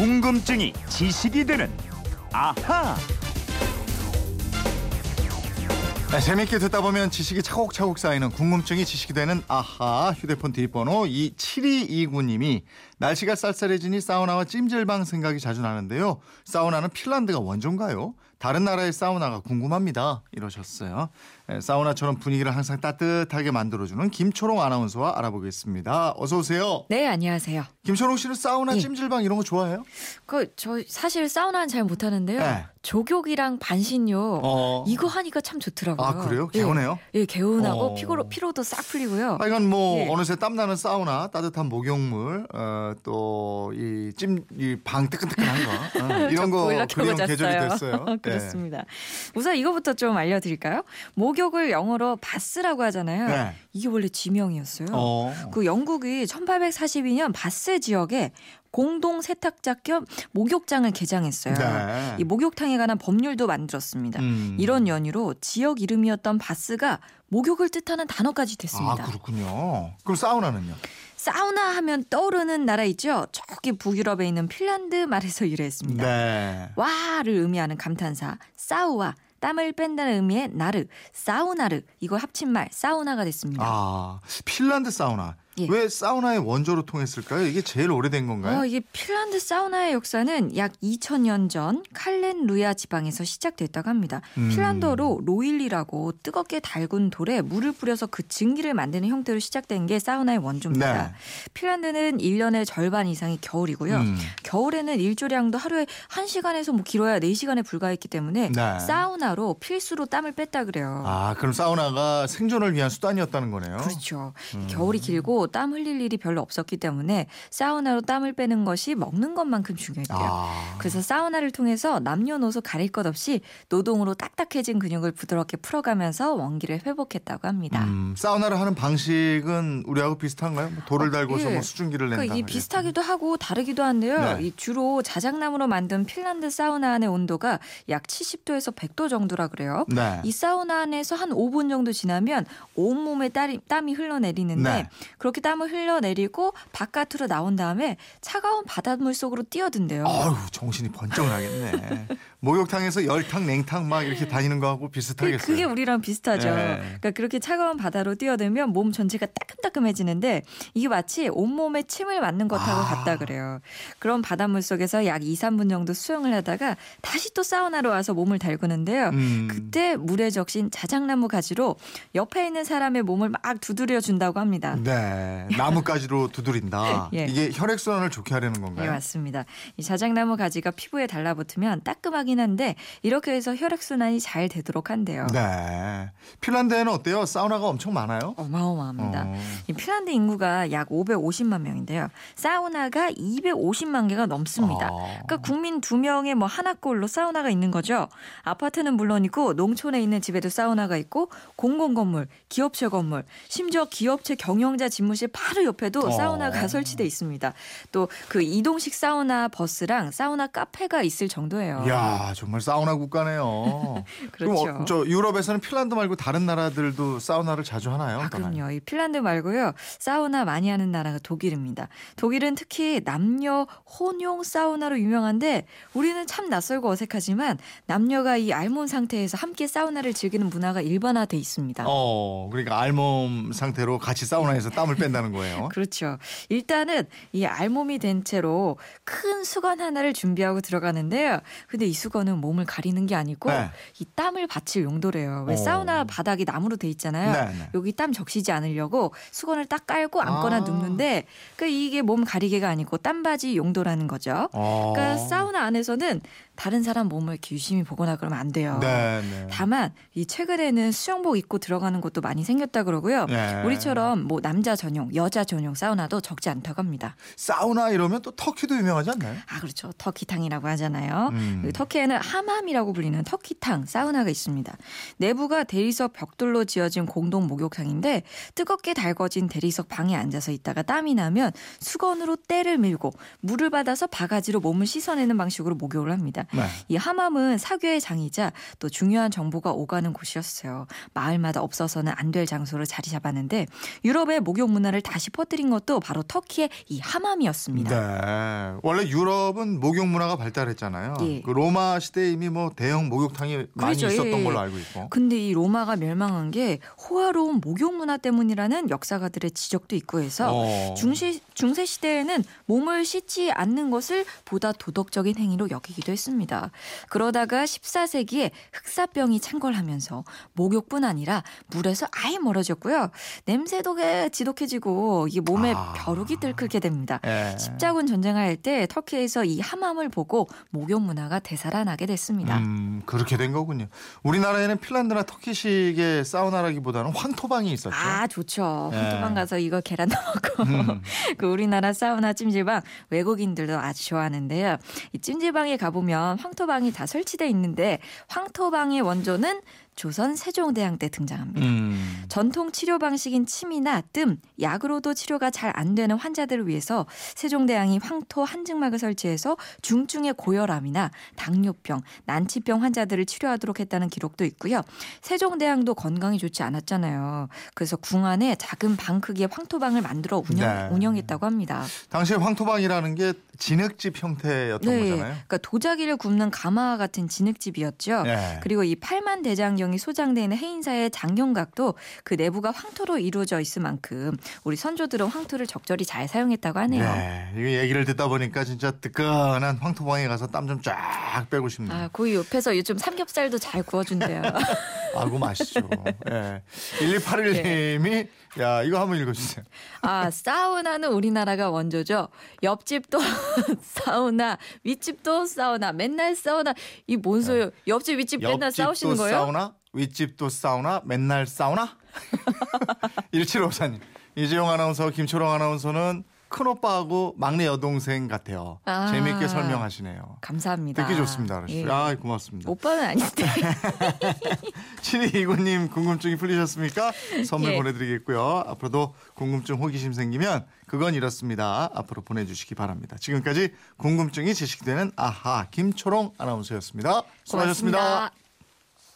궁금증이 지식이 되는 아하. 네, 재밌게 듣다 보면 지식이 차곡차곡 쌓이는 궁금증이 지식이 되는 아하 휴대폰 뒷번호 이 7229님이 날씨가 쌀쌀해지니 사우나와 찜질방 생각이 자주 나는데요. 사우나는 핀란드가 원조인가요? 다른 나라의 사우나가 궁금합니다. 이러셨어요. 네, 사우나처럼 분위기를 항상 따뜻하게 만들어주는 김초롱 아나운서와 알아보겠습니다. 어서 오세요. 네, 안녕하세요. 김초롱 씨는 사우나, 예. 찜질방 이런 거 좋아해요? 그 저 사실 사우나는 잘 못하는데요. 네. 조격이랑 반신욕 어. 이거 하니까 참 좋더라고요. 아 그래요? 예. 개운해요? 예, 개운하고 어. 피로 피로도 싹 풀리고요. 하여간 뭐 예. 어느새 땀나는 사우나, 따뜻한 목욕물, 어, 또이 찜, 이 방 뜨끈뜨끈한 거 어, 이런 저거 켜고 계절이. 됐어요. 네. 그렇습니다. 우선 이거부터 좀 알려드릴까요? 목욕을 영어로 바스라고 하잖아요. 네. 이게 원래 지명이었어요. 어. 그 영국이 1842년 바스 지역에 공동 세탁자 겸 목욕장을 개장했어요. 네. 이 목욕탕에 관한 법률도 만들었습니다. 음. 이런 연유로 지역 이름이었던 바스가 목욕을 뜻하는 단어까지 됐습니다. 아 그렇군요. 그럼 사우나는요? 사우나 하면 떠오르는 나라 있죠? 저기 북유럽에 있는 핀란드 말에서 유래했습니다. 네. 와를 의미하는 감탄사 사우와 땀을 뺀다는 의미의 나르, 사우나르 이걸 합친 말 사우나가 됐습니다. 아 핀란드 사우나. 예. 왜 사우나의 원조로 통했을까요? 이게 제일 오래된 건가요? 어, 이게 핀란드 사우나의 역사는 약 2000년 전 칼렌 루야 지방에서 시작됐다고 합니다. 음. 핀란드어로 로일리라고 뜨겁게 달군 돌에 물을 뿌려서 그 증기를 만드는 형태로 시작된 게 사우나의 원조입니다. 네. 핀란드는 1년의 절반 이상이 겨울이고요. 음. 겨울에는 일조량도 하루에 1시간에서 뭐 길어야 4시간에 불과했기 때문에 네. 사우나로 필수로 땀을 뺐다 그래요. 아 그럼 사우나가 생존을 위한 수단이었다는 거네요. 그렇죠. 음. 겨울이 길고 땀 흘릴 일이 별로 없었기 때문에 사우나로 땀을 빼는 것이 먹는 것만큼 중요했대요. 아. 그래서 사우나를 통해서 남녀노소 가릴 것 없이 노동으로 딱딱해진 근육을 부드럽게 풀어가면서 원기를 회복했다고 합니다. 음, 사우나를 하는 방식은 우리하고 비슷한가요? 뭐 돌을 달고서 예. 뭐 수증기를 낸다. 그러니까 이. 비슷하기도 하고 다르기도 한데요. 네. 이 주로 자작나무로 만든 핀란드 사우나 안의 온도가 약 70도에서 100도 정도라 그래요. 네. 이 사우나 안에서 한 5분 정도 지나면 온몸에 땀이, 땀이 흘러내리는데 네. 그렇게 땀을 흘러내리고 바깥으로 나온 다음에 차가운 바닷물 속으로 뛰어든대요. 아유 정신이 번쩍 나겠네. 목욕탕에서 열탕 냉탕 막 이렇게 다니는 거하고 그- 비슷하겠어요. 그게 우리랑 비슷하죠. 네. 그러니까 그렇게 차가운 바다로 뛰어들면 몸 전체가 따끔따끔해지는데 이게 마치 온몸에 침을 맞는 것하고 아. 같다 그래요. 그런 바닷물 속에서 약 2, 3분 정도 수영을 하다가 다시 또 사우나로 와서 몸을 달구는데요. 음. 그때 물에 적신 자작나무 가지로 옆에 있는 사람의 몸을 막 두드려 준다고 합니다. 네 나뭇가지로 두드린다. 예. 이게 혈액 순환을 좋게 하려는 네, 건가요? 맞습니다. 이 자작나무 가지가 피부에 달라붙으면 따끔하긴 한데 이렇게 해서 혈액순환이 잘 되도록 한대요. 네. 핀란드에는 어때요? 사우나가 엄청 많아요? 어마어마합니다. 어. 이 핀란드 인구가 약 550만 명인데요. 사우나가 250만 개가 넘습니다. 아. 그러니까 국민 두 명에 뭐 하나꼴로 사우나가 있는 거죠. 아파트는 물론이고 농촌에 있는 집에도 사우나가 있고 공공 건물, 기업체 건물, 심지어 기업체 경영자 집무 실 바로 옆에도 어. 사우나가 설치돼 있습니다. 또 그 이동식 사우나 버스랑 사우나 카페가 있을 정도예요. 이야 정말 사우나 국가네요. 그럼 그렇죠. 어, 저 유럽에서는 핀란드 말고 다른 나라들도 사우나를 자주 하나요? 아? 그럼요. 이 핀란드 말고요. 사우나 많이 하는 나라가 독일입니다. 독일은 특히 남녀 혼용 사우나로 유명한데 우리는 참 낯설고 어색하지만 남녀가 이 알몸 상태에서 함께 사우나를 즐기는 문화가 일반화돼 있습니다. 어, 그러니까 알몸 상태로 같이 사우나에서 땀을 뺀다는 거예요. 그렇죠. 일단은 이 알몸이 된 채로 큰 수건 하나를 준비하고 들어가는데요. 근데 이 수건은 몸을 가리는 게 아니고 네. 이 땀을 받칠 용도래요. 왜 어. 사우나 바닥이 나무로 돼 있잖아요. 네, 네. 여기 땀 적시지 않으려고 수건을 딱 깔고 앉거나 아. 눕는데 그 이게 몸 가리개가 아니고 땀바지 용도라는 거죠. 어. 그러니까 사우나 안에서는 다른 사람 몸을 이렇게 유심히 보거나 그러면 안 돼요. 네, 네. 다만 이 최근에는 수영복 입고 들어가는 곳도 많이 생겼다 그러고요. 네. 우리처럼 뭐 남자 전용, 여자 전용 사우나도 적지 않다고 합니다. 사우나 이러면 또 터키도 유명하지 않나요? 아 그렇죠. 터키탕이라고 하잖아요. 음. 그 터키에는 하맘이라고 불리는 터키탕 사우나가 있습니다. 내부가 대리석 벽돌로 지어진 공동 목욕탕인데 뜨겁게 달궈진 대리석 방에 앉아서 있다가 땀이 나면 수건으로 때를 밀고 물을 받아서 바가지로 몸을 씻어내는 방식으로 목욕을 합니다. 네. 이 하맘은 사교의 장이자 또 중요한 정보가 오가는 곳이었어요. 마을마다 없어서는 안 될 장소로 자리 잡았는데 유럽의 목욕 문화를 다시 퍼뜨린 것도 바로 터키의 이 하맘이었습니다. 네. 원래 유럽은 목욕 문화가 발달했잖아요. 예. 그 로마 시대에 이미 뭐 대형 목욕탕이 많이 그렇죠. 있었던 예, 예. 걸로 알고 있고. 근데 이 로마가 멸망한 게 호화로운 목욕 문화 때문이라는 역사가들의 지적도 있고 해서 어. 중시, 중세 시대에는 몸을 씻지 않는 것을 보다 도덕적인 행위로 여기기도 했습니다. 그러다가 14세기에 흑사병이 창궐하면서 목욕뿐 아니라 물에서 아예 멀어졌고요. 냄새도 지독해지고 이게 몸에 아. 벼룩이 들끓게 됩니다. 예. 십자군 전쟁할 때 터키에서 이 하맘을 보고 목욕 문화가 되살아나게 됐습니다. 음, 그렇게 된 거군요. 우리나라에는 핀란드나 터키식의 사우나라기보다는 황토방이 있었죠. 아 좋죠. 예. 황토방 가서 이거 계란 넣고 음. 그 우리나라 사우나 찜질방 외국인들도 아주 좋아하는데요. 이 찜질방에 가보면 황토방이 다 설치돼 있는데 황토방의 원조는 조선 세종대왕 때 등장합니다. 음. 전통 치료 방식인 침이나 뜸, 약으로도 치료가 잘 안 되는 환자들을 위해서 세종대왕이 황토 한증막을 설치해서 중증의 고혈압이나 당뇨병, 난치병 환자들을 치료하도록 했다는 기록도 있고요. 세종대왕도 건강이 좋지 않았잖아요. 그래서 궁 안에 작은 방 크기의 황토방을 만들어 운영, 네. 운영했다고 합니다. 당시에 황토방이라는 게 진흙집 형태였던 거잖아요. 그러니까 도자기를 굽는 가마 같은 진흙집이었죠. 예. 그리고 이 팔만 대장경 이 소장돼 있는 해인사의 장경각도 그 내부가 황토로 이루어져 있을 만큼 우리 선조들은 황토를 적절히 잘 사용했다고 하네요. 네, 이 얘기를 듣다 보니까 진짜 뜨끈한 황토방에 가서 땀 좀 쫙 빼고 싶네요. 아, 그 옆에서 요즘 삼겹살도 잘 구워준대요. 아이고 맛있죠. 예. 1181님이 야 이거 한번 읽어주세요. 아, 사우나는 우리나라가 원조죠. 옆집도 사우나, 윗집도 사우나, 맨날 사우나. 이 뭔 소요? 옆집, 윗집 맨날 싸우시는 거예요? 사우나, 윗집도 사우나, 맨날 사우나. 1754님 이재용 아나운서, 김초롱 아나운서는 큰 오빠하고 막내 여동생 같아요. 아. 재미있게 설명하시네요. 감사합니다. 듣기 좋습니다. 예. 아 고맙습니다. 오빠는 아닌데. 7229님 궁금증이 풀리셨습니까? 선물 예. 보내드리겠고요. 앞으로도 궁금증 호기심 생기면 그건 이렇습니다. 앞으로 보내주시기 바랍니다. 지금까지 궁금증이 지식되는 아하 김초롱 아나운서였습니다. 수고하셨습니다. 고맙습니다.